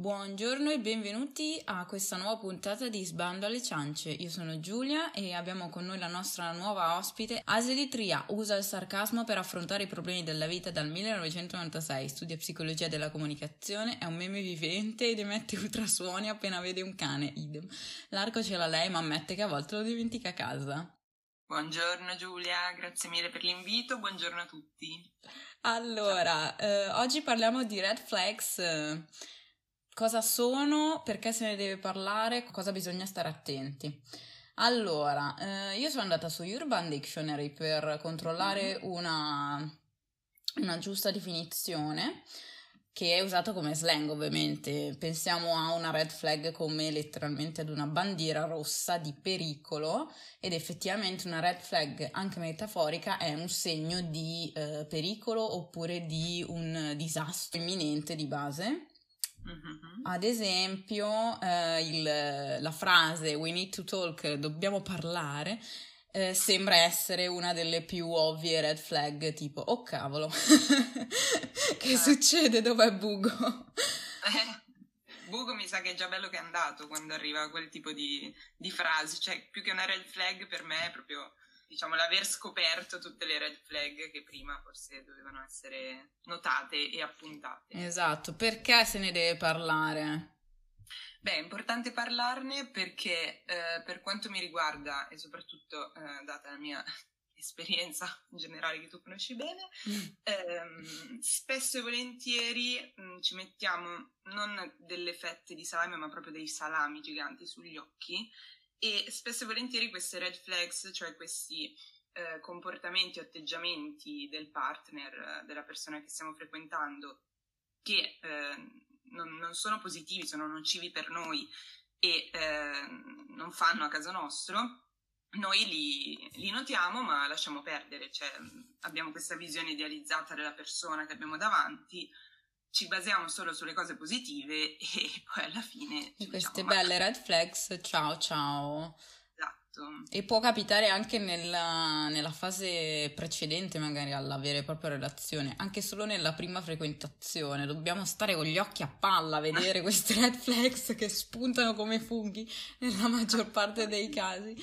Buongiorno e benvenuti a questa nuova puntata di Sbando alle ciance. Io sono Giulia e abbiamo con noi la nostra nuova ospite, Aseli Tria. Usa il sarcasmo per affrontare i problemi della vita dal 1996, studia psicologia della comunicazione, è un meme vivente ed emette ultrasuoni appena vede un cane, idem. L'arco ce l'ha lei ma ammette che a volte lo dimentica a casa. Buongiorno Giulia, grazie mille per l'invito, buongiorno a tutti. Allora, eh, oggi parliamo di red flags. Eh, cosa sono, perché se ne deve parlare, cosa bisogna stare attenti. Allora, eh, io sono andata su Urban Dictionary per controllare mm-hmm. una, una giusta definizione che è usato come slang ovviamente. Pensiamo a una red flag come letteralmente ad una bandiera rossa di pericolo ed effettivamente una red flag anche metaforica è un segno di eh, pericolo oppure di un disastro imminente di base. Mm-hmm. Ad esempio, eh, il, la frase we need to talk, dobbiamo parlare, eh, sembra essere una delle più ovvie red flag, tipo, oh cavolo, che eh. succede? Dov'è Bugo? Bugo mi sa che è già bello che è andato quando arriva quel tipo di, di frasi, cioè più che una red flag per me è proprio diciamo, l'aver scoperto tutte le red flag che prima forse dovevano essere notate e appuntate. Esatto, perché se ne deve parlare? Beh, è importante parlarne perché eh, per quanto mi riguarda e soprattutto eh, data la mia esperienza in generale che tu conosci bene, mm. ehm, spesso e volentieri mh, mm, ci mettiamo non delle fette di salame ma proprio dei salami giganti sugli occhi e spesso e volentieri queste red flags, cioè questi eh, comportamenti o atteggiamenti del partner, eh, della persona che stiamo frequentando, che eh, non, non, sono positivi, sono nocivi per noi e eh, non fanno a caso nostro, noi li, li, notiamo ma lasciamo perdere, cioè abbiamo questa visione idealizzata della persona che abbiamo davanti, ci basiamo solo sulle cose positive e poi alla fine... E queste diciamo, belle ma... red flags, ciao ciao. Esatto. E può capitare anche nella, nella, fase precedente magari alla vera e propria relazione, anche solo nella prima frequentazione. Dobbiamo stare con gli occhi a palla a vedere queste red flags che spuntano come funghi nella maggior parte dei casi.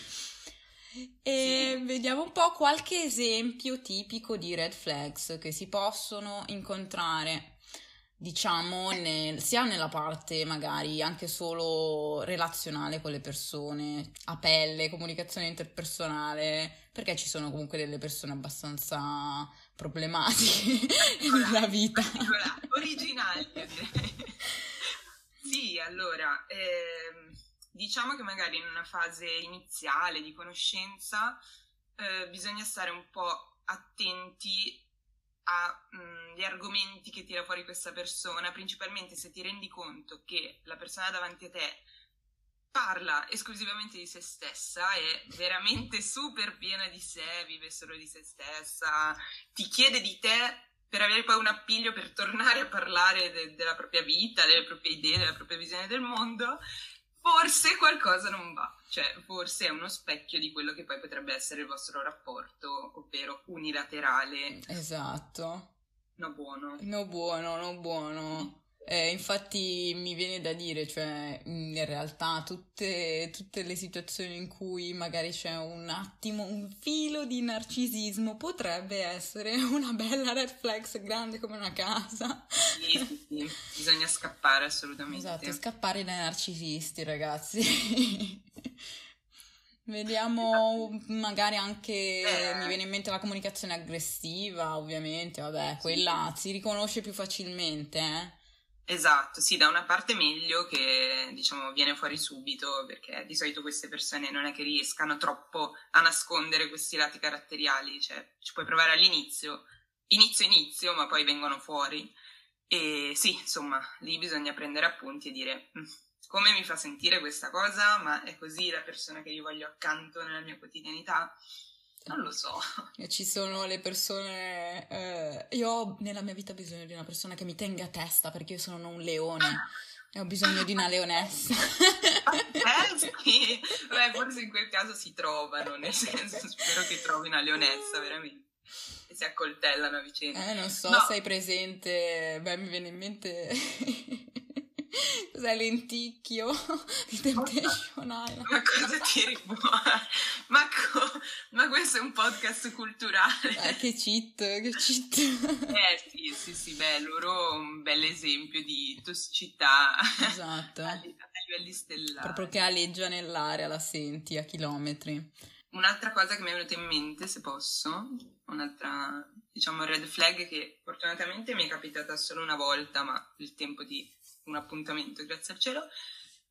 E sì. vediamo un po' qualche esempio tipico di red flags che si possono incontrare diciamo, nel, sia nella parte magari anche solo relazionale con le persone, a pelle, comunicazione interpersonale, perché ci sono comunque delle persone abbastanza problematiche nella vita. Originali, direi. sì, allora, ehm, diciamo che magari in una fase iniziale di conoscenza eh, bisogna stare un po' attenti agli mm, argomenti che tira fuori questa persona, principalmente se ti rendi conto che la persona davanti a te parla esclusivamente di se stessa, è veramente super piena di sé, vive solo di se stessa, ti chiede di te per avere poi un appiglio per tornare a parlare de- della propria vita, delle proprie idee, della propria visione del mondo, forse qualcosa non va, cioè forse è uno specchio di quello che poi potrebbe essere il vostro rapporto, ovvero unilaterale. Esatto. No buono. No buono, no buono. Eh, infatti mi viene da dire, cioè, in realtà tutte, tutte, le situazioni in cui magari c'è un attimo, un filo di narcisismo potrebbe essere una bella red flag grande come una casa. Sì, sì, sì. bisogna scappare assolutamente. Esatto, scappare dai narcisisti, ragazzi. Vediamo magari anche, eh. mi viene in mente la comunicazione aggressiva, ovviamente, vabbè, quella si riconosce più facilmente, eh. Esatto, sì, da una parte meglio che diciamo viene fuori subito perché di solito queste persone non è che riescano troppo a nascondere questi lati caratteriali, cioè ci puoi provare all'inizio, inizio inizio, ma poi vengono fuori. E sì, insomma, lì bisogna prendere appunti e dire mm, come mi fa sentire questa cosa, ma è così la persona che io voglio accanto nella mia quotidianità. Non lo so. Ci sono le persone. Eh, io ho nella mia vita bisogno di una persona che mi tenga a testa perché io sono un leone. E ho bisogno di una leonessa. eh sì, Beh, forse in quel caso si trovano, nel senso spero che trovi una leonessa veramente. E si accoltellano a vicenda. Eh, non so, no. sei presente. Beh, mi viene in mente Cos'è lenticchio di Temptation Island? Ma cosa tiri? Ma, co- ma, questo è un podcast culturale. Eh, che cheat, che cheat. Eh sì, sì, sì, beh, loro un bel esempio di tossicità. Esatto. a, livelli stellari. Proprio che aleggia nell'aria, la senti a chilometri. Un'altra cosa che mi è venuta in mente, se posso, un'altra, diciamo, red flag che fortunatamente mi è capitata solo una volta, ma il tempo di un appuntamento, grazie al cielo,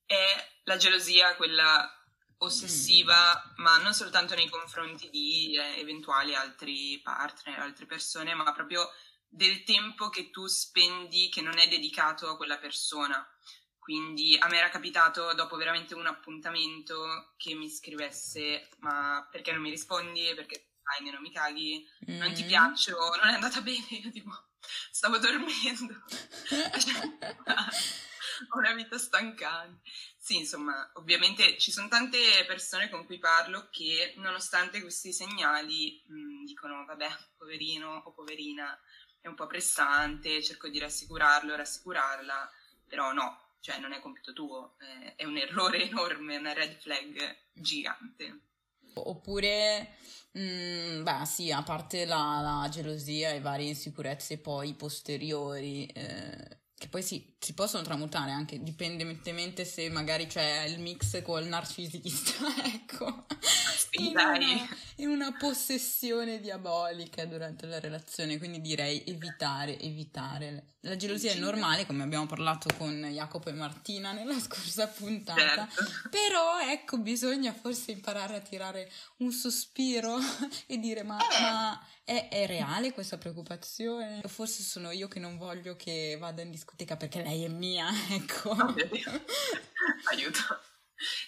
è la gelosia, quella ossessiva, mm. ma non soltanto nei confronti di eh, eventuali altri partner, altre persone, ma proprio del tempo che tu spendi che non è dedicato a quella persona. Quindi a me era capitato dopo veramente un appuntamento che mi scrivesse ma perché non mi rispondi, perché fai, non mi caghi, mm. non ti mm. piaccio, non è andata bene, io tipo stavo dormendo, ho una vita stancante. Sì, insomma, ovviamente ci sono tante persone con cui parlo che nonostante questi segnali mh, mm, dicono vabbè, poverino o poverina, è un po' pressante, cerco di rassicurarlo, rassicurarla, però no, cioè non è compito tuo, è un errore enorme, una red flag gigante. Oppure, mh, mm, beh sì, a parte la, la, gelosia e varie insicurezze poi posteriori, eh, che poi si, si, possono tramutare anche indipendentemente se magari c'è il mix col narcisista, ecco, in una, in una, possessione diabolica durante la relazione, quindi direi evitare, evitare. La gelosia è normale, come abbiamo parlato con Jacopo e Martina nella scorsa puntata, certo. però ecco, bisogna forse imparare a tirare un sospiro e dire ma, eh. ma è, è, reale questa preoccupazione? Forse sono io che non voglio che vada in discoteca perché lei è mia, ecco. Aiuto.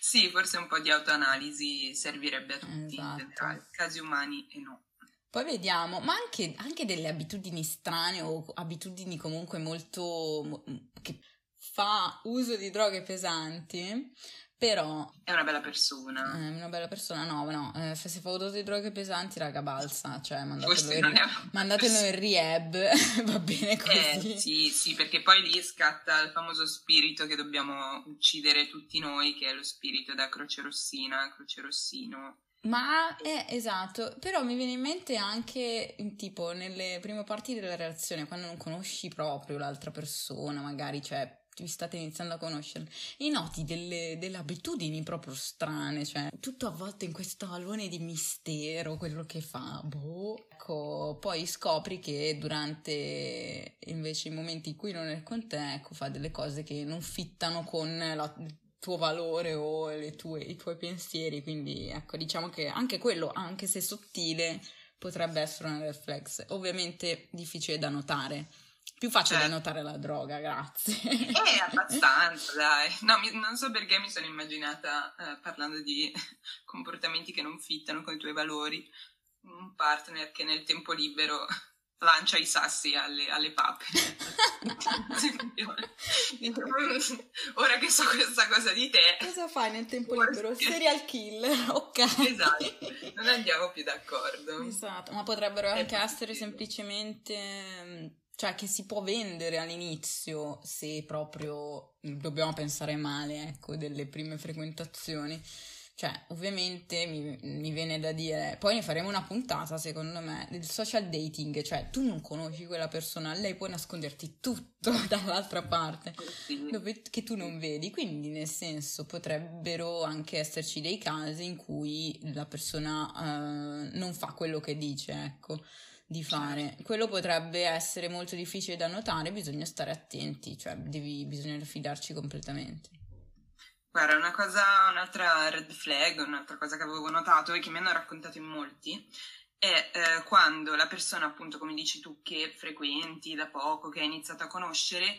Sì, forse un po' di autoanalisi servirebbe a tutti esatto. in generale, casi umani e no. Poi vediamo, ma anche, anche, delle abitudini strane o abitudini comunque molto... che fa uso di droghe pesanti, però... È una bella persona. È una bella persona, no, no, eh, se fa uso di droghe pesanti, raga, balsa, cioè mandatelo, in, mandatelo in rehab, va bene così. Eh, sì, sì, perché poi lì scatta il famoso spirito che dobbiamo uccidere tutti noi, che è lo spirito da Croce Rossina, Croce Rossino. Ma è esatto, però mi viene in mente anche tipo nelle prime parti della relazione, quando non conosci proprio l'altra persona, magari, cioè vi state iniziando a conoscere e noti delle, delle, abitudini proprio strane, cioè tutto avvolto in questo alone di mistero, quello che fa, boh. Ecco, poi scopri che durante invece i momenti in cui non è con te, ecco, fa delle cose che non fittano con la, tuo valore o tue, i tuoi pensieri, quindi ecco, diciamo che anche quello, anche se sottile, potrebbe essere una reflex. Ovviamente difficile da notare più facile eh. notare la droga, grazie. Eh, abbastanza, dai. No, mi, non so perché mi sono immaginata, eh, parlando di comportamenti che non fittano con i tuoi valori, un partner che nel tempo libero lancia i sassi alle, alle pappe. Ora che so questa cosa di te... Cosa fai nel tempo libero? Serial killer, ok. Esatto, non andiamo più d'accordo. Esatto, ma potrebbero anche essere semplicemente cioè che si può vendere all'inizio se proprio dobbiamo pensare male, ecco, delle prime frequentazioni. Cioè, ovviamente mi, mi, viene da dire, poi ne faremo una puntata, secondo me, del social dating, cioè tu non conosci quella persona, lei può nasconderti tutto dall'altra parte, dove, che tu non vedi, quindi nel senso potrebbero anche esserci dei casi in cui la persona uh, non fa quello che dice, ecco di fare. Certo. Quello potrebbe essere molto difficile da notare, bisogna stare attenti, cioè devi, bisogna fidarci completamente. Guarda, una cosa, un'altra red flag, un'altra cosa che avevo notato e che mi hanno raccontato in molti è eh, quando la persona, appunto, come dici tu, che frequenti da poco, che hai iniziato a conoscere,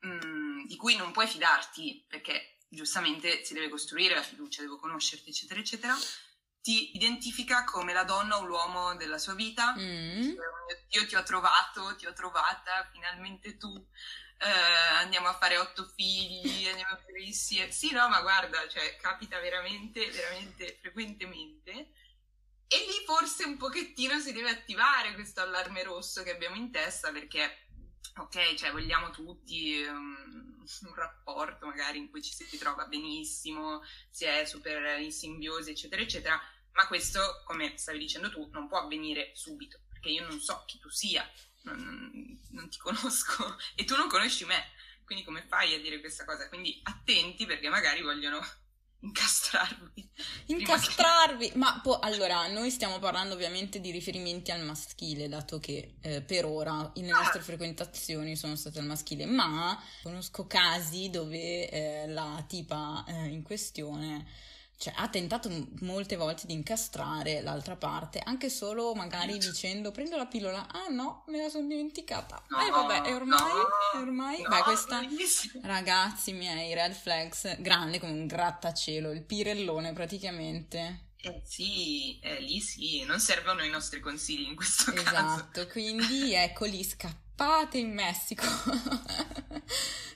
mh, mm, di cui non puoi fidarti, perché giustamente si deve costruire la fiducia, devo conoscerti, eccetera, eccetera, ti identifica come la donna o l'uomo della sua vita. Mm. Io ti ho trovato, ti ho trovata, finalmente tu. Eh, andiamo a fare otto figli, andiamo a fare insieme. Sì, no, ma guarda, cioè, capita veramente, veramente frequentemente. E lì forse un pochettino si deve attivare questo allarme rosso che abbiamo in testa perché, ok, cioè vogliamo tutti um, un rapporto magari in cui ci si trova benissimo, si è super in simbiosi, eccetera, eccetera, ma questo, come stavi dicendo tu, non può avvenire subito, perché io non so chi tu sia, non, non ti conosco e tu non conosci me, quindi come fai a dire questa cosa? Quindi attenti perché magari vogliono incastrarvi. Incastrarvi? Che... Ma po- allora, noi stiamo parlando ovviamente di riferimenti al maschile, dato che eh, per ora le ah. nostre frequentazioni sono state al maschile, ma conosco casi dove eh, la tipa eh, in questione cioè, ha tentato molte volte di incastrare l'altra parte, anche solo magari dicendo prendo la pillola, ah no, me la sono dimenticata. No, eh vabbè, e ormai, no, ormai, no, beh questa, ragazzi miei, red flags, grande come un grattacielo, il pirellone praticamente. Eh sì, eh, lì sì, non servono i nostri consigli in questo esatto, caso. Esatto, quindi ecco lì scappate in Messico.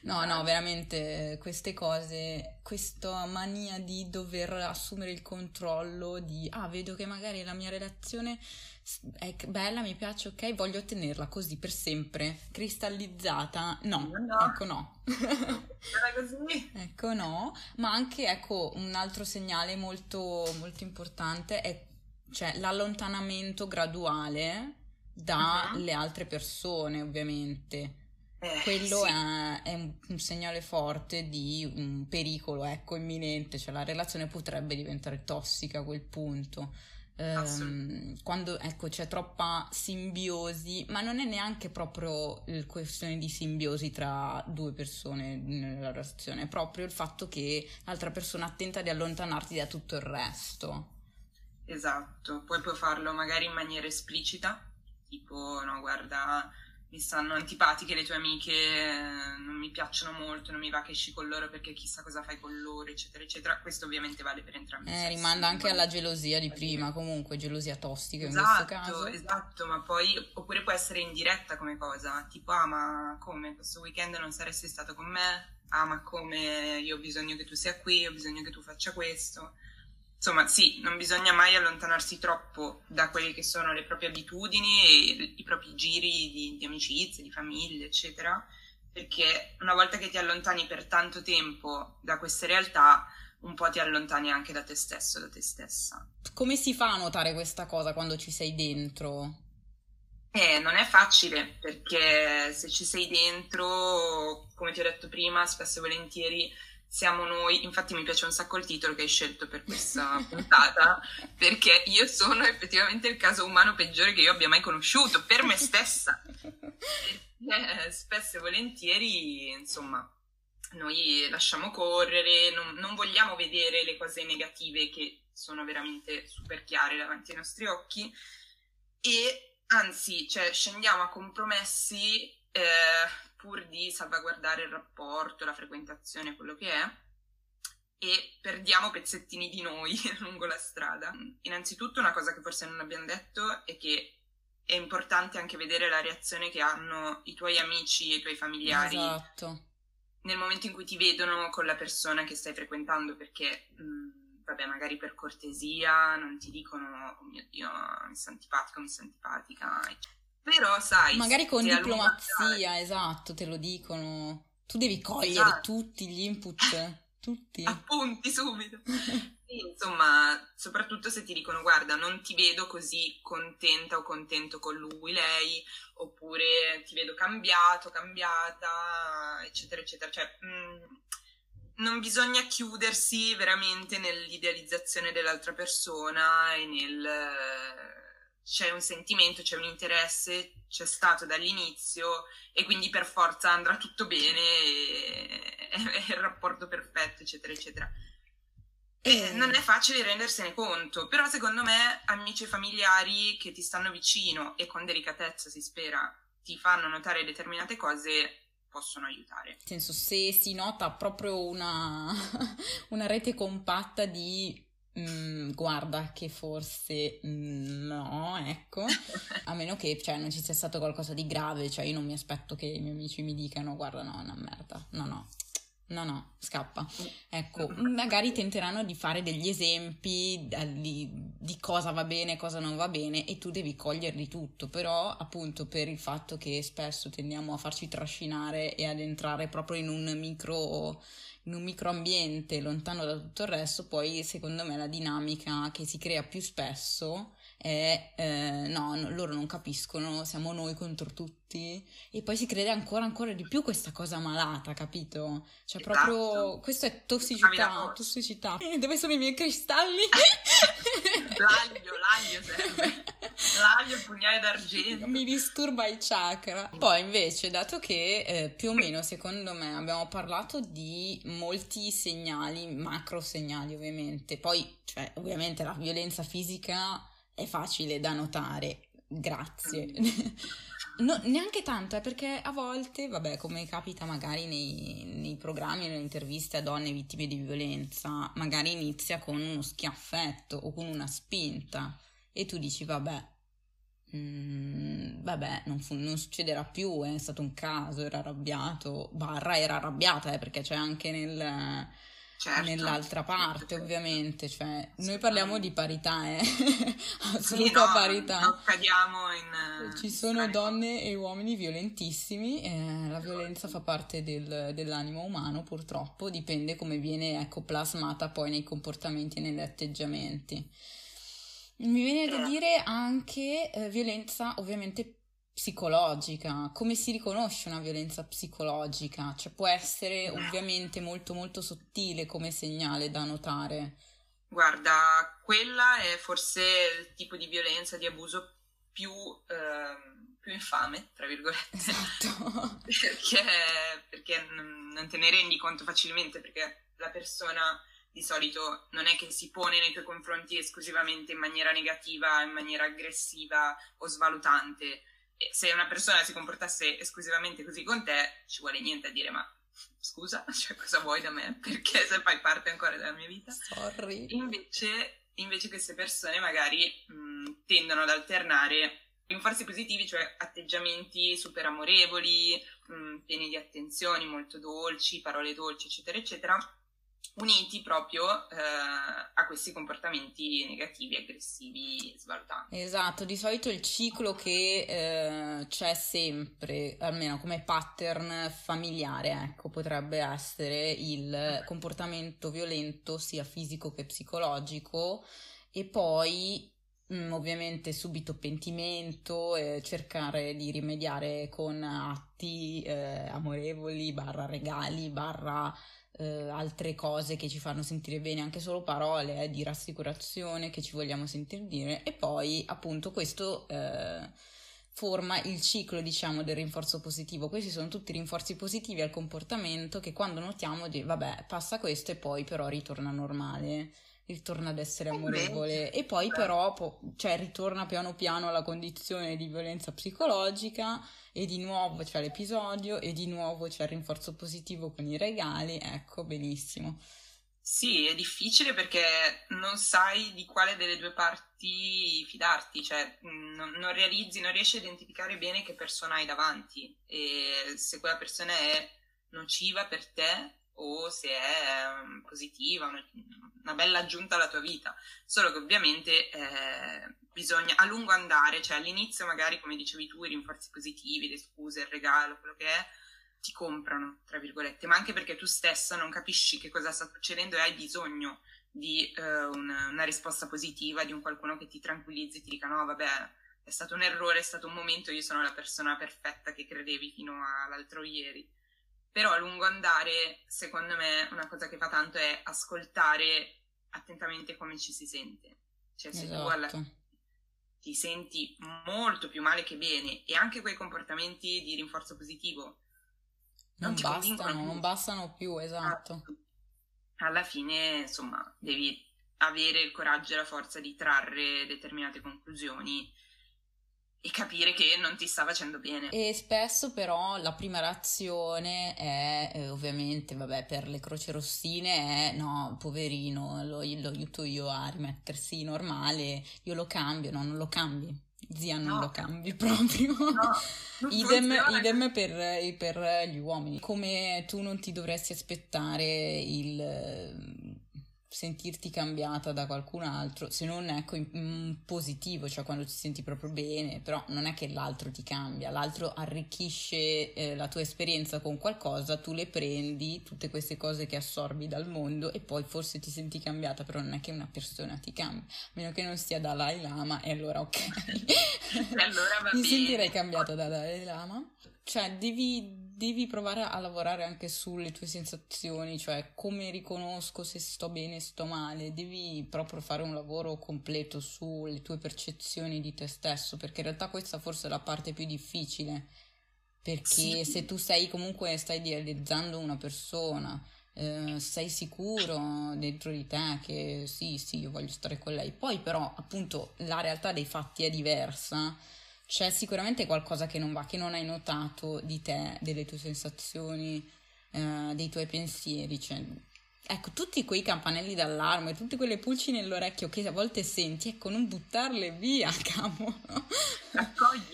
No, no, veramente queste cose, questa mania di dover assumere il controllo, di ah, vedo che magari la mia relazione è bella, mi piace, ok, voglio tenerla così per sempre, cristallizzata. No, no. ecco no. Ecco no, ma anche ecco un altro segnale molto, molto importante è cioè, l'allontanamento graduale dalle uh-huh. altre persone, ovviamente eh, quello sì. è, è un, un, segnale forte di un pericolo, ecco, imminente, cioè la relazione potrebbe diventare tossica a quel punto. Um, quando ecco c'è troppa simbiosi, ma non è neanche proprio il questione di simbiosi tra due persone nella relazione, è proprio il fatto che l'altra persona tenta di allontanarti da tutto il resto. Esatto, poi puoi farlo magari in maniera esplicita, tipo no, guarda mi stanno antipatiche le tue amiche, non mi piacciono molto, non mi va che esci con loro perché chissà cosa fai con loro, eccetera, eccetera. Questo ovviamente vale per entrambi. Eh, rimanda anche alla gelosia di prima, comunque, gelosia tostica esatto, in questo caso. Esatto, ma poi, oppure può essere in diretta come cosa, tipo, ah ma come, questo weekend non saresti stato con me? Ah ma come, io ho bisogno che tu sia qui, ho bisogno che tu faccia questo insomma, sì, non bisogna mai allontanarsi troppo da quelle che sono le proprie abitudini e i propri giri di, di amicizie, di famiglia, eccetera, perché una volta che ti allontani per tanto tempo da queste realtà, un po' ti allontani anche da te stesso, da te stessa. Come si fa a notare questa cosa quando ci sei dentro? Eh, non è facile perché se ci sei dentro, come ti ho detto prima, spesso e volentieri siamo noi, infatti mi piace un sacco il titolo che hai scelto per questa puntata, perché io sono effettivamente il caso umano peggiore che io abbia mai conosciuto, per me stessa. Perché spesso e volentieri, insomma, noi lasciamo correre, non, non vogliamo vedere le cose negative che sono veramente super chiare davanti ai nostri occhi e anzi, cioè, scendiamo a compromessi eh, pur di salvaguardare il rapporto, la frequentazione, quello che è, e perdiamo pezzettini di noi lungo la strada. Innanzitutto una cosa che forse non abbiamo detto è che è importante anche vedere la reazione che hanno i tuoi amici e i tuoi familiari. Esatto. Nel momento in cui ti vedono con la persona che stai frequentando, perché mh, vabbè, magari per cortesia non ti dicono, oh mio Dio, mi sta antipatico, mi sta antipatica, però sai... Magari con diplomazia, esatto, te lo dicono. Tu devi cogliere esatto. tutti gli input, tutti. Appunti subito. sì, insomma, soprattutto se ti dicono guarda, non ti vedo così contenta o contento con lui, lei, oppure ti vedo cambiato, cambiata, eccetera, eccetera. Cioè, mh, mm, non bisogna chiudersi veramente nell'idealizzazione dell'altra persona e nel c'è un sentimento, c'è un interesse, c'è stato dall'inizio e quindi per forza andrà tutto bene, e, è il rapporto perfetto, eccetera, eccetera. E non è facile rendersene conto, però secondo me amici e familiari che ti stanno vicino e con delicatezza si spera ti fanno notare determinate cose possono aiutare. Nel senso, se si nota proprio una, una rete compatta di Mm, guarda che forse mm, no, ecco, a meno che cioè, non ci sia stato qualcosa di grave, cioè io non mi aspetto che i miei amici mi dicano guarda no, è una merda, no no, No, no, scappa. Ecco, magari tenteranno di fare degli esempi di, di, cosa va bene e cosa non va bene e tu devi coglierli tutto, però appunto per il fatto che spesso tendiamo a farci trascinare e ad entrare proprio in un micro in un microambiente lontano da tutto il resto, poi secondo me la dinamica che si crea più spesso è eh, no, no, loro non capiscono, siamo noi contro tutti e poi si crede ancora ancora di più questa cosa malata, capito? Cioè esatto. proprio questo è tossicità, tossicità. Eh, dove sono i miei cristalli? l'aglio, l'aglio serve. L'aglio, il pugnale d'argento. Mi disturba il chakra. Poi invece, dato che eh, più o meno secondo me abbiamo parlato di molti segnali, macro segnali ovviamente, poi cioè ovviamente la violenza fisica è facile da notare, grazie. no, neanche tanto, è perché a volte, vabbè, come capita magari nei, nei programmi, nelle interviste a donne vittime di violenza, magari inizia con uno schiaffetto o con una spinta e tu dici, vabbè, mm, vabbè, non, fu- non, succederà più, è stato un caso, era arrabbiato, barra era arrabbiata, eh, perché c'è anche nel certo. nell'altra parte, ovviamente. Cioè, noi parliamo di parità, eh? assoluta sì, no, parità. Non cadiamo in. Ci sono donne e uomini violentissimi. Eh, la violenza fa parte del, dell'animo umano, purtroppo, dipende come viene ecco, plasmata poi nei comportamenti e negli atteggiamenti. Mi viene da dire anche eh, violenza, ovviamente psicologica, come si riconosce una violenza psicologica? Cioè può essere ovviamente molto molto sottile come segnale da notare. Guarda, quella è forse il tipo di violenza, di abuso più, eh, più infame, tra virgolette. Esatto. perché, perché non te ne rendi conto facilmente, perché la persona di solito non è che si pone nei tuoi confronti esclusivamente in maniera negativa, in maniera aggressiva o svalutante se una persona si comportasse esclusivamente così con te, ci vuole niente a dire, ma scusa, cioè cosa vuoi da me? Perché se fai parte ancora della mia vita? Sorry. Invece, invece queste persone magari mh, tendono ad alternare rinforzi positivi, cioè atteggiamenti super amorevoli, mh, pieni di attenzioni, molto dolci, parole dolci, eccetera, eccetera, uniti proprio eh, a questi comportamenti negativi, aggressivi, svalutanti. Esatto, di solito il ciclo che eh, c'è sempre, almeno come pattern familiare, ecco, potrebbe essere il comportamento violento sia fisico che psicologico e poi mh, mm, ovviamente subito pentimento, eh, cercare di rimediare con atti eh, amorevoli, barra regali, barra eh, altre cose che ci fanno sentire bene, anche solo parole eh, di rassicurazione che ci vogliamo sentire dire e poi appunto questo eh, forma il ciclo diciamo del rinforzo positivo. Questi sono tutti rinforzi positivi al comportamento che quando notiamo di vabbè passa questo e poi però ritorna normale ritorna ad essere amorevole. e poi però po- cioè, ritorna piano piano alla condizione di violenza psicologica e di nuovo c'è l'episodio e di nuovo c'è il rinforzo positivo con i regali, ecco benissimo. Sì, è difficile perché non sai di quale delle due parti fidarti, cioè non, non realizzi, non riesci a identificare bene che persona hai davanti e se quella persona è nociva per te o se è um, positiva, una, bella aggiunta alla tua vita. Solo che ovviamente eh, bisogna a lungo andare, cioè all'inizio magari come dicevi tu i rinforzi positivi, le scuse, il regalo, quello che è, ti comprano, tra virgolette, ma anche perché tu stessa non capisci che cosa sta succedendo e hai bisogno di eh, una, una risposta positiva, di un qualcuno che ti tranquillizzi e ti dica no vabbè è stato un errore, è stato un momento, io sono la persona perfetta che credevi fino all'altro ieri però a lungo andare, secondo me, una cosa che fa tanto è ascoltare attentamente come ci si sente. Cioè, se esatto. tu alla... ti senti molto più male che bene e anche quei comportamenti di rinforzo positivo non, non bastano, non bastano più, esatto. Alla fine, insomma, devi avere il coraggio e la forza di trarre determinate conclusioni e capire che non ti sta facendo bene. E spesso però la prima reazione è eh, ovviamente, vabbè, per le croce rossine è no, poverino, lo, lo, aiuto io a rimettersi normale, io lo cambio, no, non lo cambi. Zia non no. lo cambi proprio. No, idem, idem per, per, gli uomini. Come tu non ti dovresti aspettare il sentirti cambiata da qualcun altro, se non ecco in, in positivo, cioè quando ti senti proprio bene, però non è che l'altro ti cambia, l'altro arricchisce eh, la tua esperienza con qualcosa, tu le prendi, tutte queste cose che assorbi dal mondo e poi forse ti senti cambiata, però non è che una persona ti cambia, a meno che non sia Dalai Lama e allora ok. allora Mi sentirei cambiata da Dalai Lama. Cioè, devi devi provare a lavorare anche sulle tue sensazioni, cioè come riconosco se sto bene, sto male, devi proprio fare un lavoro completo sulle tue percezioni di te stesso, perché in realtà questa forse è la parte più difficile, perché sì. se tu sei comunque stai idealizzando una persona, eh, sei sicuro dentro di te che sì, sì, io voglio stare con lei, poi però appunto la realtà dei fatti è diversa c'è sicuramente qualcosa che non va, che non hai notato di te, delle tue sensazioni, eh, dei tuoi pensieri. Cioè, ecco, tutti quei campanelli d'allarme, tutte quelle pulci nell'orecchio che a volte senti, ecco, non buttarle via, cavolo. Raccoglile.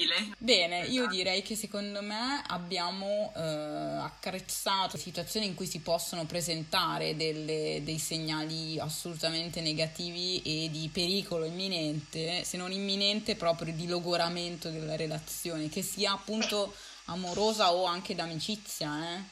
Bene, io esatto. direi che secondo me abbiamo eh, accarezzato situazioni in cui si possono presentare delle, dei segnali assolutamente negativi e di pericolo imminente, se non imminente proprio di logoramento della relazione, che sia appunto amorosa o anche d'amicizia, eh.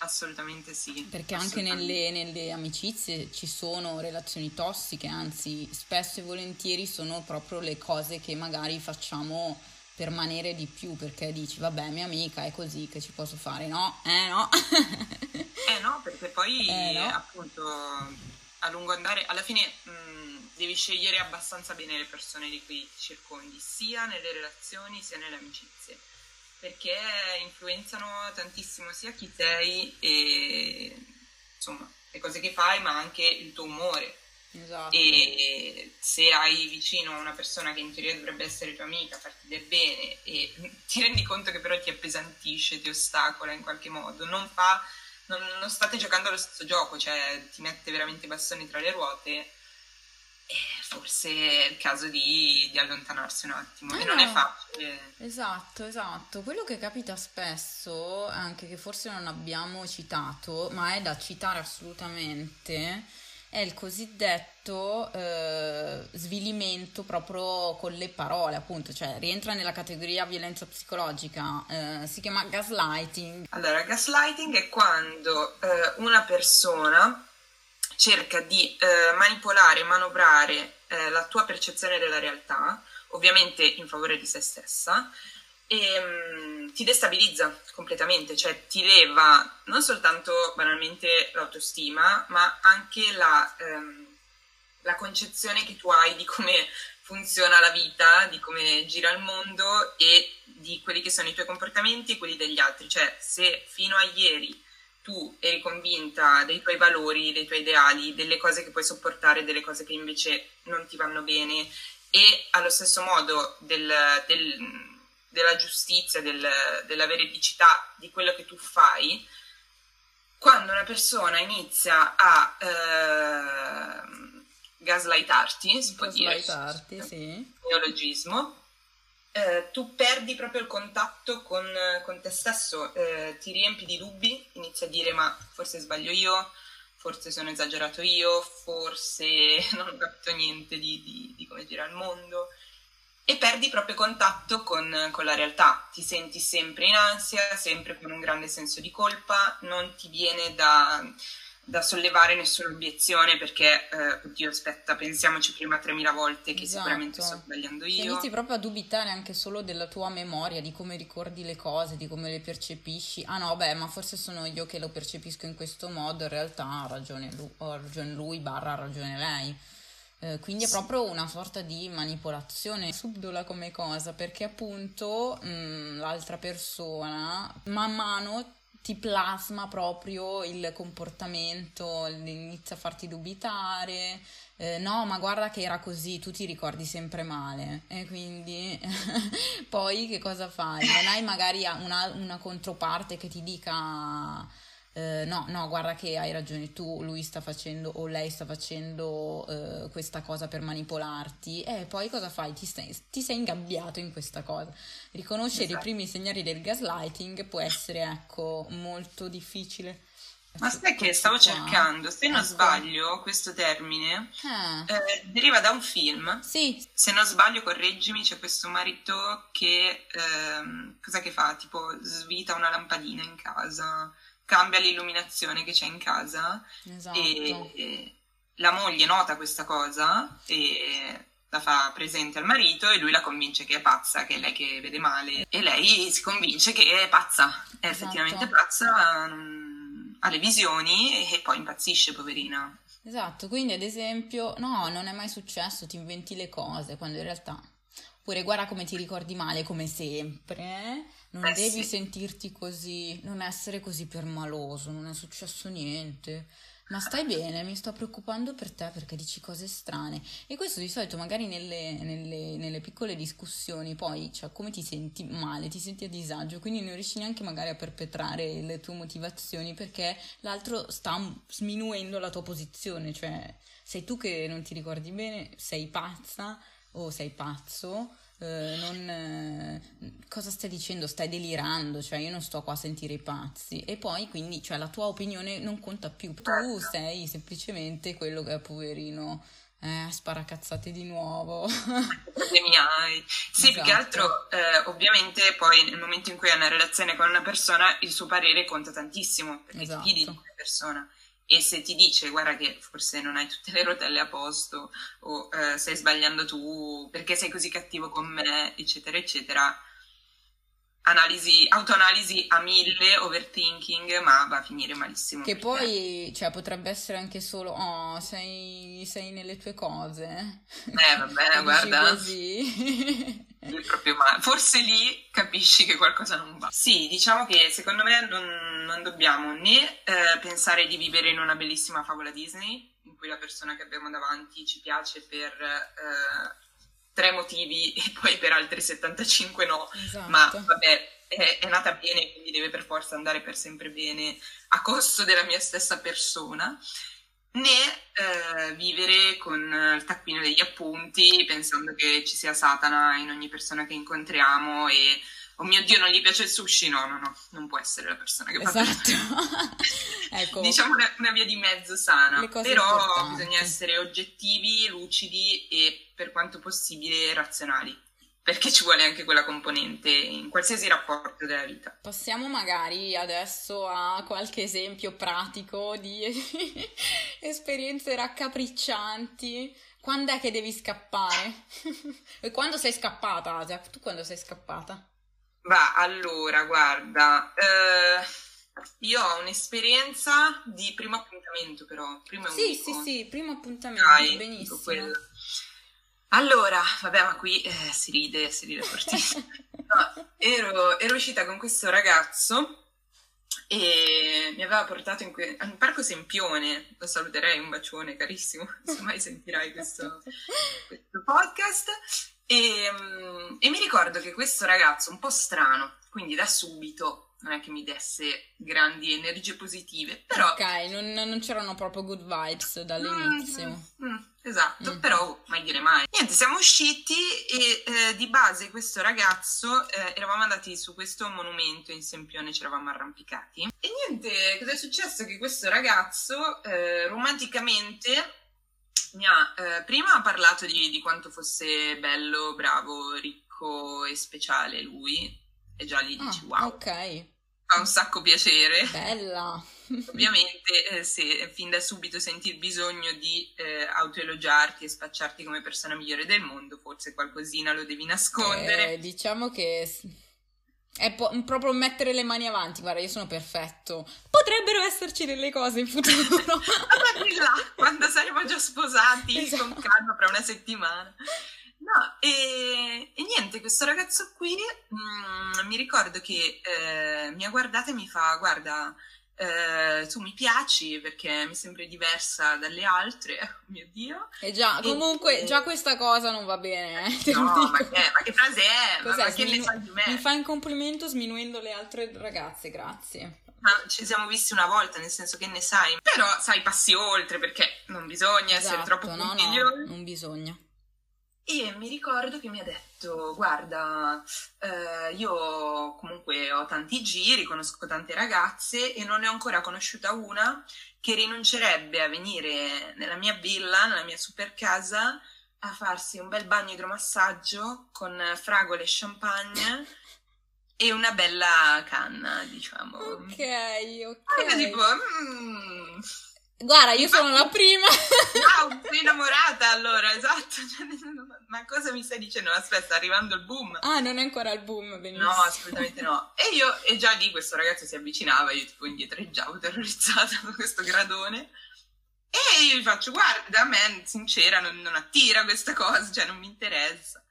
Assolutamente sì. Perché anche nelle, nelle, amicizie ci sono relazioni tossiche, anzi spesso e volentieri sono proprio le cose che magari facciamo permanere di più perché dici vabbè mia amica è così che ci posso fare. No eh no. Eh no perché poi eh, no. appunto a lungo andare alla fine mh, devi scegliere abbastanza bene le persone di cui ti circondi sia nelle relazioni sia nelle amicizie perché influenzano tantissimo sia chi sei e insomma le cose che fai ma anche il tuo umore Esatto. E se hai vicino una persona che in teoria dovrebbe essere tua amica, farti del bene e ti rendi conto che però ti appesantisce, ti ostacola in qualche modo, non fa, non, non state giocando allo stesso gioco, cioè ti mette veramente i bastoni tra le ruote, forse è il caso di, di allontanarsi un attimo eh e no. non è facile. Esatto, esatto. Quello che capita spesso, anche che forse non abbiamo citato, ma è da citare assolutamente, è il cosiddetto eh, svilimento proprio con le parole, appunto, cioè rientra nella categoria violenza psicologica, eh, si chiama gaslighting. Allora, gaslighting è quando eh, una persona cerca di eh, manipolare, manovrare eh, la tua percezione della realtà, ovviamente in favore di se stessa, e um, ti destabilizza completamente, cioè ti leva non soltanto banalmente l'autostima, ma anche la, um, la concezione che tu hai di come funziona la vita, di come gira il mondo e di quelli che sono i tuoi comportamenti e quelli degli altri. Cioè, se fino a ieri tu eri convinta dei tuoi valori, dei tuoi ideali, delle cose che puoi sopportare, delle cose che invece non ti vanno bene e allo stesso modo del, del della giustizia, del, della veridicità di quello che tu fai, quando una persona inizia a eh, gaslightarti, si può gaslightarti, dire, sì. neologismo, eh, tu perdi proprio il contatto con, con te stesso, eh, ti riempi di dubbi, inizi a dire ma forse sbaglio io, forse sono esagerato io, forse non ho capito niente di, di, di come gira il mondo e perdi proprio contatto con, con, la realtà, ti senti sempre in ansia, sempre con un grande senso di colpa, non ti viene da, da sollevare nessuna obiezione perché, eh, oddio aspetta, pensiamoci prima 3000 volte che esatto. sicuramente sto sbagliando io. E inizi proprio a dubitare anche solo della tua memoria, di come ricordi le cose, di come le percepisci. Ah no, beh, ma forse sono io che lo percepisco in questo modo, in realtà ha ragione lui, ha ragione lui barra ha ragione lei. Eh, quindi è proprio una sorta di manipolazione subdola come cosa, perché appunto mh, mm, l'altra persona man mano ti plasma proprio il comportamento, inizia a farti dubitare, eh, no ma guarda che era così, tu ti ricordi sempre male e quindi poi che cosa fai? Non hai magari una, una controparte che ti dica eh, no, no, guarda che hai ragione tu, lui sta facendo o lei sta facendo eh, questa cosa per manipolarti e poi cosa fai? Ti sei, ti sei ingabbiato in questa cosa. Riconoscere esatto. i primi segnali del gaslighting può essere, ecco, molto difficile. Ma sai che stavo cercando, se non ecco. sbaglio, questo termine ah. eh, deriva da un film. Sì. Se non sbaglio, correggimi, c'è questo marito che ehm, cosa che fa? Tipo svita una lampadina in casa, cambia l'illuminazione che c'è in casa esatto. e, e la moglie nota questa cosa e la fa presente al marito e lui la convince che è pazza, che è lei che vede male e lei si convince che è pazza, è esatto. effettivamente pazza. Non ha le visioni e poi impazzisce, poverina. Esatto, quindi ad esempio, no, non è mai successo, ti inventi le cose, quando in realtà... Oppure guarda come ti ricordi male, come sempre, eh? non eh devi sì. sentirti così, non essere così permaloso, non è successo niente ma stai bene, mi sto preoccupando per te perché dici cose strane. E questo di solito magari nelle, nelle, nelle piccole discussioni, poi, cioè, come ti senti male, ti senti a disagio, quindi non riesci neanche magari a perpetrare le tue motivazioni perché l'altro sta sminuendo la tua posizione, cioè sei tu che non ti ricordi bene, sei pazza o sei pazzo eh, non, eh, cosa stai dicendo? Stai delirando, cioè io non sto qua a sentire i pazzi. E poi quindi cioè, la tua opinione non conta più, tu sei semplicemente quello che è poverino. Eh, sparacazzate di nuovo. Problemi hai. Sì, esatto. più che esatto. altro, eh, ovviamente, poi nel momento in cui hai una relazione con una persona, il suo parere conta tantissimo perché esatto. ti fidi di quella persona e se ti dice guarda che forse non hai tutte le rotelle a posto o eh, stai sbagliando tu perché sei così cattivo con me eccetera eccetera analisi, autoanalisi a mille, overthinking, ma va a finire malissimo. Che poi, cioè, potrebbe essere anche solo, oh, sei, sei nelle tue cose. Eh, vabbè, guarda. Così. proprio male. Forse lì capisci che qualcosa non va. Sì, diciamo che secondo me non, non dobbiamo né eh, pensare di vivere in una bellissima favola Disney, in cui la persona che abbiamo davanti ci piace per eh, tre motivi e poi per altri 75 no, esatto. ma vabbè, è, è, nata bene, quindi deve per forza andare per sempre bene a costo della mia stessa persona né eh, vivere con il taccuino degli appunti pensando che ci sia Satana in ogni persona che incontriamo e oh mio Dio non gli piace il sushi, no, no, no, non può essere la persona che fa esatto. ecco. Diciamo una, una, via di mezzo sana, però importanti. bisogna essere oggettivi, lucidi e per quanto possibile razionali perché ci vuole anche quella componente in qualsiasi rapporto della vita. Passiamo magari adesso a qualche esempio pratico di esperienze raccapriccianti. Quando è che devi scappare? e quando sei scappata, Asia? Tu quando sei scappata? Va, allora, guarda, eh, io ho un'esperienza di primo appuntamento però, primo Sì, sì, sì, primo appuntamento, Dai, benissimo. Allora, vabbè, ma qui eh, si ride, si ride fortissimo. No, ero, ero, uscita con questo ragazzo e mi aveva portato in, que- in Parco Sempione, lo saluterei, un bacione carissimo, se mai sentirai questo, questo podcast. E, mm, e mi ricordo che questo ragazzo, un po' strano, quindi da subito non è che mi desse grandi energie positive, però... Ok, non, non c'erano proprio good vibes dall'inizio. Mm, mm, esatto, mm. però mai dire mai. Niente, siamo usciti e eh, di base questo ragazzo, eh, eravamo andati su questo monumento in Sempione, ci eravamo arrampicati. E niente, cosa è successo? Che questo ragazzo eh, romanticamente mi ha eh, prima parlato di, di quanto fosse bello, bravo, ricco e speciale lui e già gli dici ah, wow. Ok. Fa un sacco piacere. Bella. Ovviamente eh, se fin da subito senti il bisogno di eh, autoelogiarti e spacciarti come persona migliore del mondo, forse qualcosina lo devi nascondere. Eh, diciamo che è po- proprio mettere le mani avanti, guarda, io sono perfetto. Potrebbero esserci delle cose in futuro. là, quando saremo già sposati esatto. con calma fra una settimana. No, e, e, niente, questo ragazzo qui mh, mm, mi ricordo che eh, mi ha guardata e mi fa: Guarda, eh, tu mi piaci perché mi sembri diversa dalle altre, oh mio Dio. E già, comunque, e, già questa cosa non va bene. Eh, no, ma che, ma frase è? Cos'è? Ma, ma che sminu- di me? Mi fai un complimento sminuendo le altre ragazze, grazie. Ma ci siamo visti una volta, nel senso che ne sai. Però, sai, passi oltre perché non bisogna esatto, essere troppo no, no, non bisogna. E mi ricordo che mi ha detto: Guarda, eh, io comunque ho tanti giri, conosco tante ragazze e non ne ho ancora conosciuta una che rinuncerebbe a venire nella mia villa, nella mia super casa, a farsi un bel bagno idromassaggio con fragole e champagne e una bella canna, diciamo. Ok, ok. E tipo, mm, Guarda, io sono la prima. Wow, sei innamorata allora, esatto. Ma cosa mi stai dicendo? Aspetta, arrivando il boom. Ah, non è ancora il boom, benissimo. No, assolutamente no. E io, e già lì questo ragazzo si avvicinava, io tipo indietreggiavo terrorizzata da questo gradone. E io gli faccio, guarda, a me, sincera, non, non attira questa cosa, cioè non mi interessa.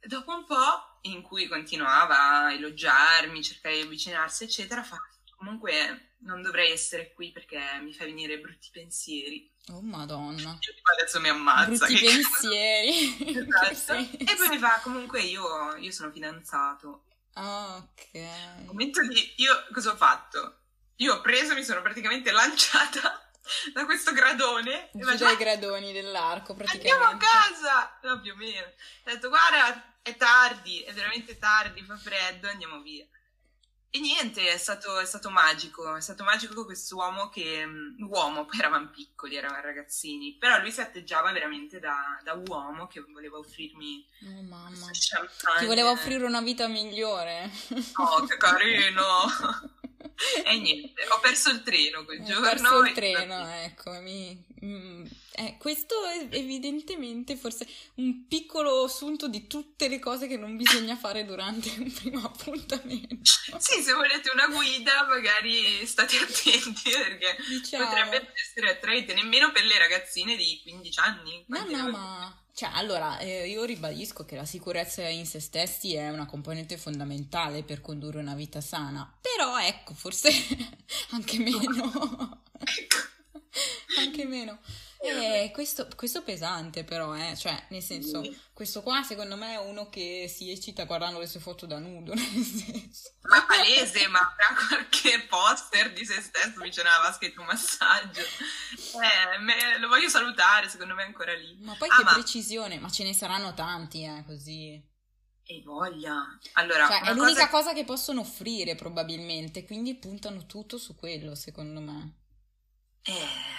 E dopo un po', in cui continuava a elogiarmi, cercare di avvicinarsi, eccetera, fa, comunque non dovrei essere qui perché mi fa venire brutti pensieri. Oh madonna. Adesso mi ammazza. Brutti pensieri. esatto. e poi mi fa, comunque io, io sono fidanzato. Ah, ok. Momento di... Io cosa ho fatto? Io ho preso, mi sono praticamente lanciata da questo gradone. Giù dai gradoni dell'arco, praticamente. Andiamo a casa! No, più o meno. Ho detto, guarda, è tardi, è veramente tardi, fa freddo, andiamo via. E niente, è stato, è stato magico, è stato magico con quest'uomo che, mm, uomo, poi eravamo piccoli, eravamo ragazzini, però lui si atteggiava veramente da, da uomo che voleva offrirmi oh, mamma. Ti voleva offrire una vita migliore. Oh, che carino! e niente, ho perso il treno quel ho giorno. Ho perso il treno, ecco, mi, mm, eh, questo è evidentemente forse un piccolo assunto di tutte le cose che non bisogna fare durante un primo appuntamento. Sì, se volete una guida magari state attenti perché diciamo. potrebbe essere attraente nemmeno per le ragazzine di 15 anni. No, no, ma... Cioè, allora, eh, io ribadisco che la sicurezza in se stessi è una componente fondamentale per condurre una vita sana, però ecco, forse anche meno. Ecco. anche meno. Eh, questo, questo pesante però, eh, cioè, nel senso, questo qua secondo me è uno che si eccita guardando le sue foto da nudo, nel senso. Ma palese, ma avrà qualche poster di se stesso vicino alla di un massaggio. Eh, me, lo voglio salutare, secondo me è ancora lì. Ma poi ah, che ma... precisione, ma ce ne saranno tanti, eh, così. E voglia. Allora, cioè, è l'unica cosa... cosa che possono offrire probabilmente, quindi puntano tutto su quello, secondo me. Eh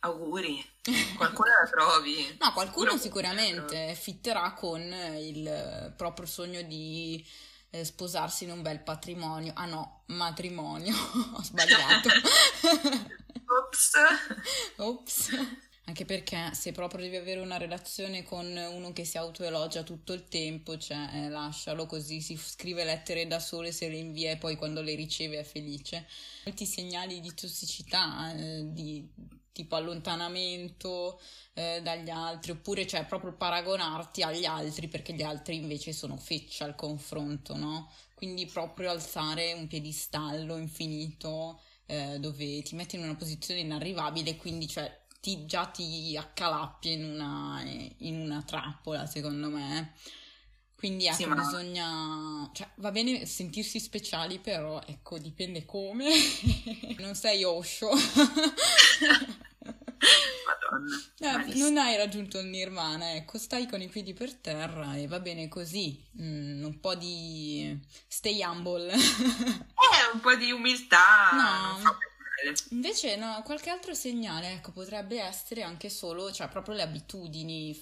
Auguri, qualcuno la trovi. no, qualcuno sicuramente fitterà con il proprio sogno di eh, sposarsi in un bel patrimonio. Ah no, matrimonio, ho sbagliato. Ops. Ops. Anche perché se proprio devi avere una relazione con uno che si autoelogia tutto il tempo, cioè eh, lascialo così, si scrive lettere da sole, se le invia e poi quando le riceve è felice. Molti segnali di tossicità, eh, di tipo allontanamento eh, dagli altri, oppure cioè proprio paragonarti agli altri perché gli altri invece sono feccia al confronto, no? Quindi proprio alzare un piedistallo infinito eh, dove ti metti in una posizione inarrivabile, quindi cioè ti, già ti accalappi in una, in una trappola, secondo me. Quindi ecco, sì, ma... bisogna... Cioè, va bene sentirsi speciali, però ecco, dipende come. non sei Osho. Madonna. Eh, non hai raggiunto il nirvana, ecco, stai con i piedi per terra e va bene così. Mm, un po' di stay humble. eh, un po' di umiltà. No. Invece no, qualche altro segnale, ecco, potrebbe essere anche solo, cioè proprio le abitudini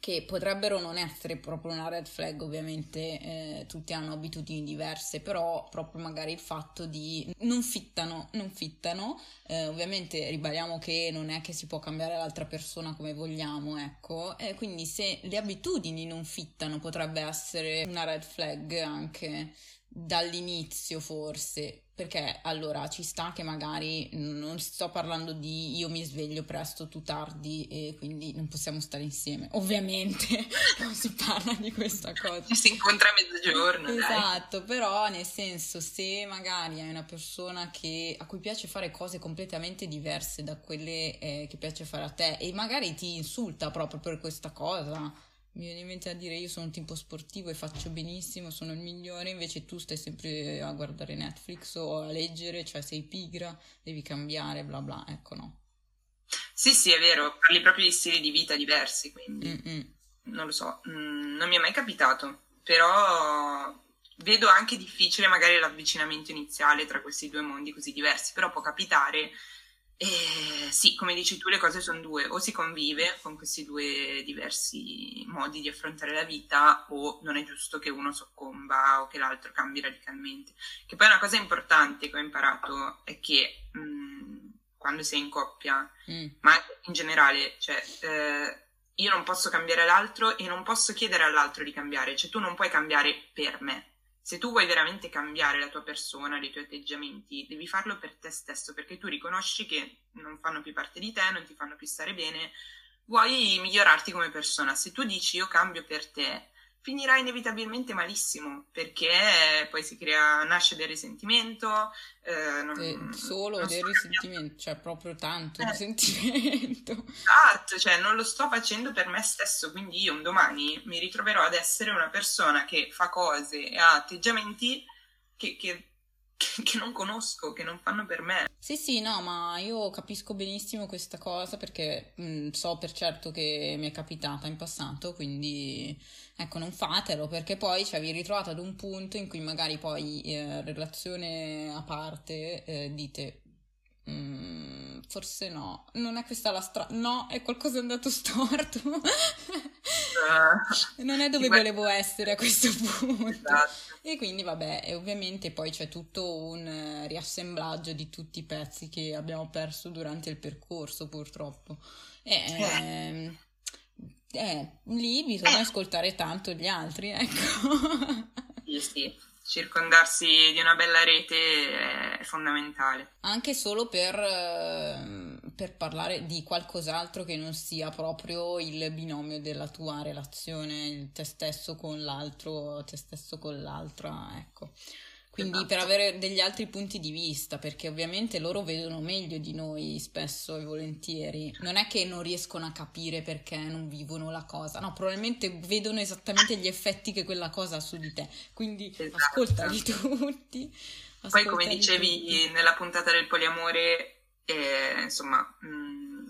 che potrebbero non essere proprio una red flag, ovviamente eh, tutti hanno abitudini diverse, però proprio magari il fatto di non fittano, non fittano, eh, ovviamente ribadiamo che non è che si può cambiare l'altra persona come vogliamo, ecco, e quindi se le abitudini non fittano potrebbe essere una red flag anche dall'inizio forse, perché allora ci sta che magari non sto parlando di io mi sveglio presto, tu tardi e quindi non possiamo stare insieme. Ovviamente non si parla di questa cosa. Ci si incontra a mezzogiorno. Esatto, dai. però nel senso se magari hai una persona che, a cui piace fare cose completamente diverse da quelle eh, che piace fare a te e magari ti insulta proprio per questa cosa mi viene in mente a dire io sono un tipo sportivo e faccio benissimo, sono il migliore, invece tu stai sempre a guardare Netflix o a leggere, cioè sei pigra, devi cambiare, bla bla, ecco no. Sì, sì, è vero, parli proprio di stili di vita diversi, quindi Mm-mm. non lo so, mm, non mi è mai capitato, però vedo anche difficile magari l'avvicinamento iniziale tra questi due mondi così diversi, però può capitare e sì, come dici tu, le cose sono due, o si convive con questi due diversi modi di affrontare la vita, o non è giusto che uno soccomba o che l'altro cambi radicalmente. Che poi una cosa importante che ho imparato è che mh, mm, quando sei in coppia, mm. ma in generale, cioè, eh, io non posso cambiare l'altro e non posso chiedere all'altro di cambiare, cioè tu non puoi cambiare per me se tu vuoi veramente cambiare la tua persona, i tuoi atteggiamenti, devi farlo per te stesso, perché tu riconosci che non fanno più parte di te, non ti fanno più stare bene, vuoi migliorarti come persona. Se tu dici io cambio per te, finirà inevitabilmente malissimo perché poi si crea, nasce del risentimento. Eh, non, eh, solo non del risentimento, cioè proprio tanto eh. risentimento. Esatto, cioè non lo sto facendo per me stesso, quindi io un domani mi ritroverò ad essere una persona che fa cose e ha atteggiamenti che, che che non conosco, che non fanno per me. Sì, sì, no, ma io capisco benissimo questa cosa perché mh, mm, so per certo che mi è capitata in passato, quindi ecco, non fatelo perché poi cioè, vi ritrovate ad un punto in cui magari poi eh, relazione a parte eh, dite Mm, forse no, non è questa la strada, no, è qualcosa andato storto. uh, non è dove volevo essere a questo punto. Esatto. E quindi vabbè, e ovviamente poi c'è tutto un riassemblaggio di tutti i pezzi che abbiamo perso durante il percorso, purtroppo. E, eh. eh, lì bisogna ascoltare tanto gli altri, ecco. Sì, sì circondarsi di una bella rete è fondamentale. Anche solo per, eh, per, parlare di qualcos'altro che non sia proprio il binomio della tua relazione, te stesso con l'altro, te stesso con l'altra, ecco. Quindi esatto. per avere degli altri punti di vista, perché ovviamente loro vedono meglio di noi spesso e volentieri. Non è che non riescono a capire perché non vivono la cosa, no, probabilmente vedono esattamente gli effetti che quella cosa ha su di te. Quindi esatto. ascoltali tutti. Ascoltali Poi come dicevi tutti. nella puntata del poliamore, eh, insomma, mh, mm,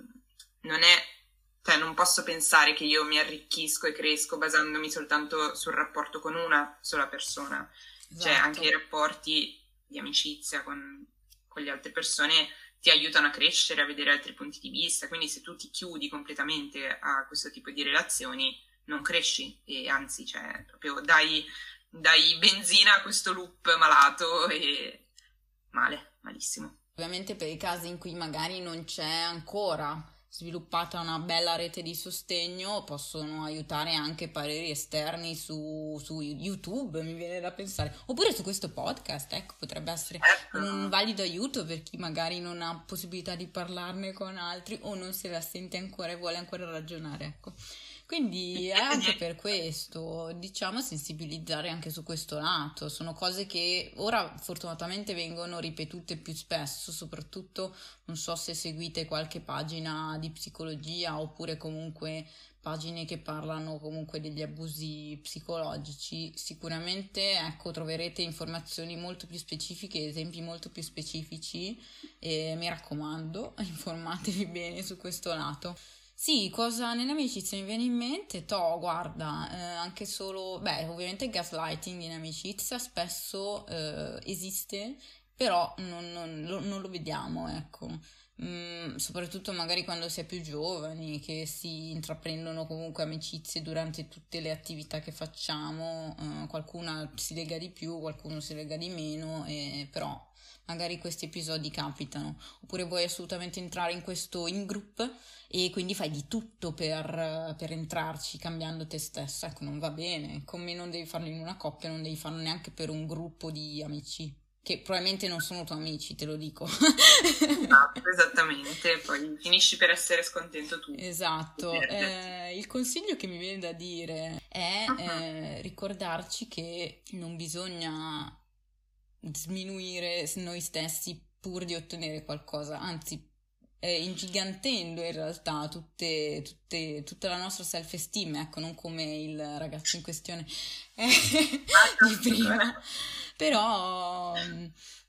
non è cioè non posso pensare che io mi arricchisco e cresco basandomi soltanto sul rapporto con una sola persona. Esatto. Cioè anche i rapporti di amicizia con, con le altre persone ti aiutano a crescere, a vedere altri punti di vista, quindi se tu ti chiudi completamente a questo tipo di relazioni non cresci e anzi cioè, proprio dai, dai benzina a questo loop malato e male, malissimo. Ovviamente per i casi in cui magari non c'è ancora sviluppata una bella rete di sostegno, possono aiutare anche pareri esterni su, su, YouTube, mi viene da pensare, oppure su questo podcast, ecco, potrebbe essere ecco. un valido aiuto per chi magari non ha possibilità di parlarne con altri o non se la sente ancora e vuole ancora ragionare, ecco. Quindi è anche per questo, diciamo, sensibilizzare anche su questo lato. Sono cose che ora fortunatamente vengono ripetute più spesso, soprattutto non so se seguite qualche pagina di psicologia oppure comunque pagine che parlano comunque degli abusi psicologici, sicuramente ecco, troverete informazioni molto più specifiche, esempi molto più specifici e mi raccomando, informatevi bene su questo lato. Sì, cosa nell'amicizia mi viene in mente? To, guarda, eh, anche solo, beh, ovviamente il gaslighting in amicizia spesso eh, esiste, però non, non, lo, non, lo, vediamo, ecco. Mm, soprattutto magari quando si è più giovani, che si intraprendono comunque amicizie durante tutte le attività che facciamo, eh, qualcuna si lega di più, qualcuno si lega di meno, però magari questi episodi capitano. Oppure vuoi assolutamente entrare in questo in-group e quindi fai di tutto per, per, entrarci cambiando te stessa, ecco non va bene, con me non devi farlo in una coppia, non devi farlo neanche per un gruppo di amici, che probabilmente non sono tuoi amici, te lo dico. Esatto, esattamente, poi finisci per essere scontento tu. Esatto, eh, il consiglio che mi viene da dire è uh-huh. eh, ricordarci che non bisogna sminuire noi stessi pur di ottenere qualcosa, anzi eh, ingigantendo in realtà tutte, tutte, tutta la nostra self-esteem, ecco, non come il ragazzo in questione eh, di prima. Però,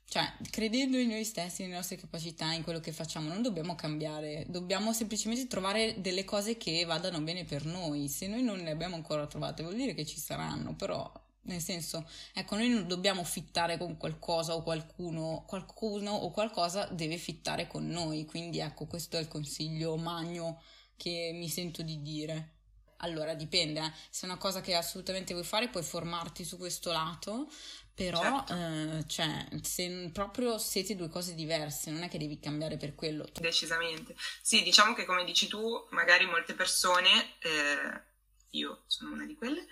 cioè, credendo in noi stessi, nelle nostre capacità, in quello che facciamo, non dobbiamo cambiare, dobbiamo semplicemente trovare delle cose che vadano bene per noi. Se noi non le abbiamo ancora trovate, vuol dire che ci saranno, però nel senso, ecco, noi non dobbiamo fittare con qualcosa o qualcuno, qualcuno o qualcosa deve fittare con noi. Quindi ecco, questo è il consiglio magno che mi sento di dire. Allora, dipende, eh. se è una cosa che assolutamente vuoi fare, puoi formarti su questo lato, però certo. eh, cioè, se proprio siete due cose diverse, non è che devi cambiare per quello. Decisamente. Sì, diciamo che come dici tu, magari molte persone, eh, io sono una di quelle,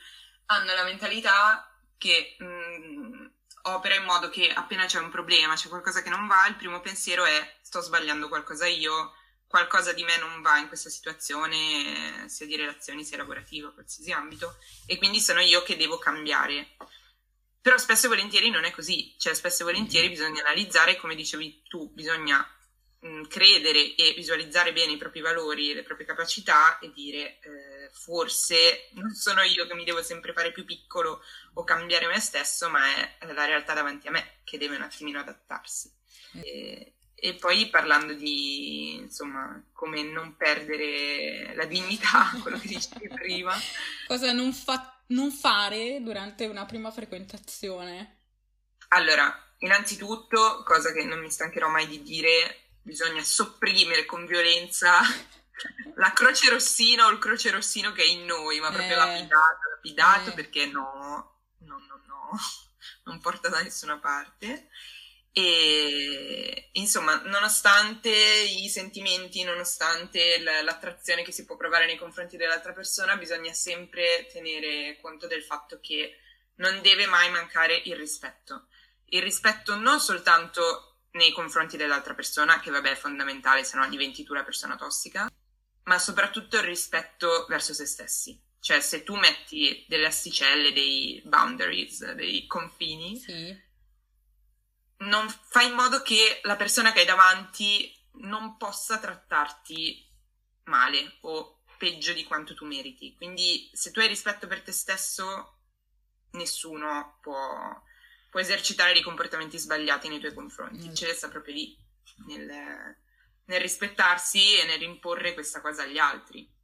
hanno la mentalità che mh, mm, opera in modo che appena c'è un problema, c'è qualcosa che non va, il primo pensiero è sto sbagliando qualcosa io, qualcosa di me non va in questa situazione, sia di relazioni sia lavorativa, qualsiasi ambito, e quindi sono io che devo cambiare. Però spesso e volentieri non è così, cioè spesso e volentieri bisogna analizzare, come dicevi tu, bisogna mh, credere e visualizzare bene i propri valori e le proprie capacità e dire eh, forse non sono io che mi devo sempre fare più piccolo o cambiare me stesso, ma è la realtà davanti a me che deve un attimino adattarsi. E, e poi parlando di insomma come non perdere la dignità, quello che dicevi prima. Cosa non, fa- non fare durante una prima frequentazione? Allora, innanzitutto, cosa che non mi stancherò mai di dire, bisogna sopprimere con violenza la croce rossina o il croce rossino che è in noi, ma proprio eh, lapidato, lapidato eh. perché no, no, no, no, non porta da nessuna parte. E insomma, nonostante i sentimenti, nonostante l'attrazione che si può provare nei confronti dell'altra persona, bisogna sempre tenere conto del fatto che non deve mai mancare il rispetto. Il rispetto non soltanto nei confronti dell'altra persona, che vabbè è fondamentale, se no diventi tu la persona tossica, ma soprattutto il rispetto verso se stessi. Cioè, se tu metti delle asticelle, dei boundaries, dei confini, sì non fai in modo che la persona che hai davanti non possa trattarti male o peggio di quanto tu meriti. Quindi se tu hai rispetto per te stesso, nessuno può, può esercitare dei comportamenti sbagliati nei tuoi confronti. Mm. Ce sta proprio lì, nel, nel rispettarsi e nel imporre questa cosa agli altri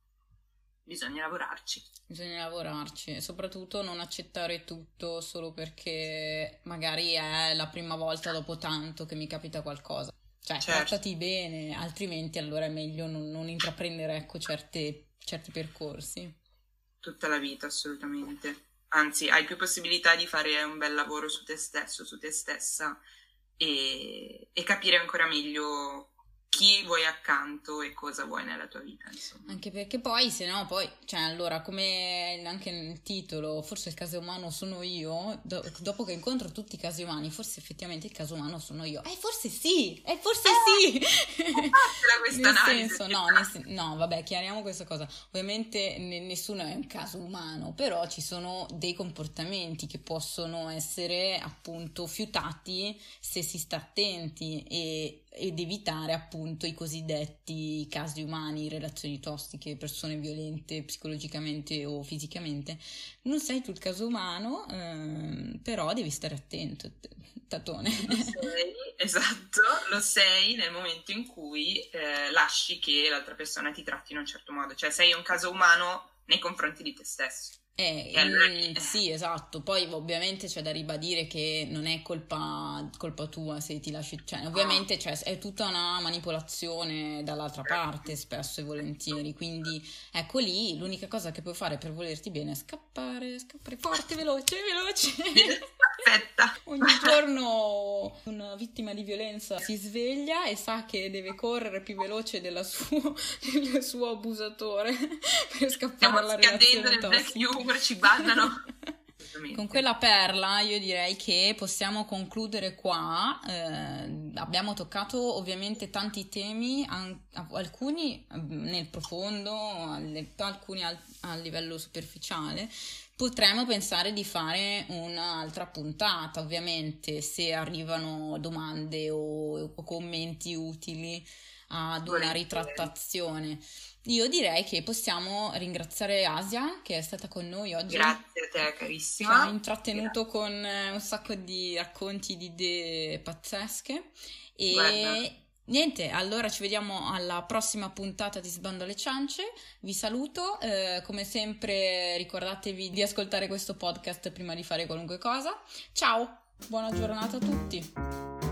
bisogna lavorarci. Bisogna lavorarci e soprattutto non accettare tutto solo perché magari è la prima volta dopo tanto che mi capita qualcosa. Cioè, certo. trattati bene, altrimenti allora è meglio non, non intraprendere ecco, certe, certi percorsi. Tutta la vita, assolutamente. Anzi, hai più possibilità di fare un bel lavoro su te stesso, su te stessa e, e capire ancora meglio chi vuoi accanto e cosa vuoi nella tua vita, insomma. Anche perché poi, se no, poi, cioè, allora, come anche nel titolo, forse il caso umano sono io, do- dopo che incontro tutti i casi umani, forse effettivamente il caso umano sono io. Eh, forse sì, eh, forse eh, sì. questa nel analisi. Senso, no, nel sen- no, vabbè, chiariamo questa cosa. Ovviamente n- nessuno è un caso umano, però ci sono dei comportamenti che possono essere appunto fiutati se si sta attenti e ed evitare appunto i cosiddetti casi umani, relazioni tossiche, persone violente psicologicamente o fisicamente. Non sei tu il caso umano, ehm, però devi stare attento, tatone. Lo sei, esatto, lo sei nel momento in cui eh, lasci che l'altra persona ti tratti in un certo modo, cioè sei un caso umano nei confronti di te stesso. Eh, eh, sì, esatto. Poi ovviamente c'è da ribadire che non è colpa, colpa tua se ti lasci. Cioè, ovviamente cioè, è tutta una manipolazione dall'altra parte, spesso e volentieri. Quindi ecco lì l'unica cosa che puoi fare per volerti bene è scappare, scappare forte, veloce, veloce. Aspetta. Ogni giorno una vittima di violenza si sveglia e sa che deve correre più veloce della suo, del suo abusatore per scappare Stiamo dalla relazione tossica comunque ci bannano. Con quella perla io direi che possiamo concludere qua. Eh, abbiamo toccato ovviamente tanti temi, an- alcuni mm, nel profondo, alcuni al-, a livello superficiale. Potremmo pensare di fare un'altra puntata, ovviamente, se arrivano domande o, o commenti utili ad una ritrattazione. Io direi che possiamo ringraziare Asia che è stata con noi oggi. Grazie a te, carissima. Ci ha intrattenuto Grazie. con eh, un sacco di racconti di idee pazzesche. E Guarda. niente, allora ci vediamo alla prossima puntata di Sbando alle ciance. Vi saluto. Eh, come sempre, ricordatevi di ascoltare questo podcast prima di fare qualunque cosa. Ciao, buona giornata a tutti.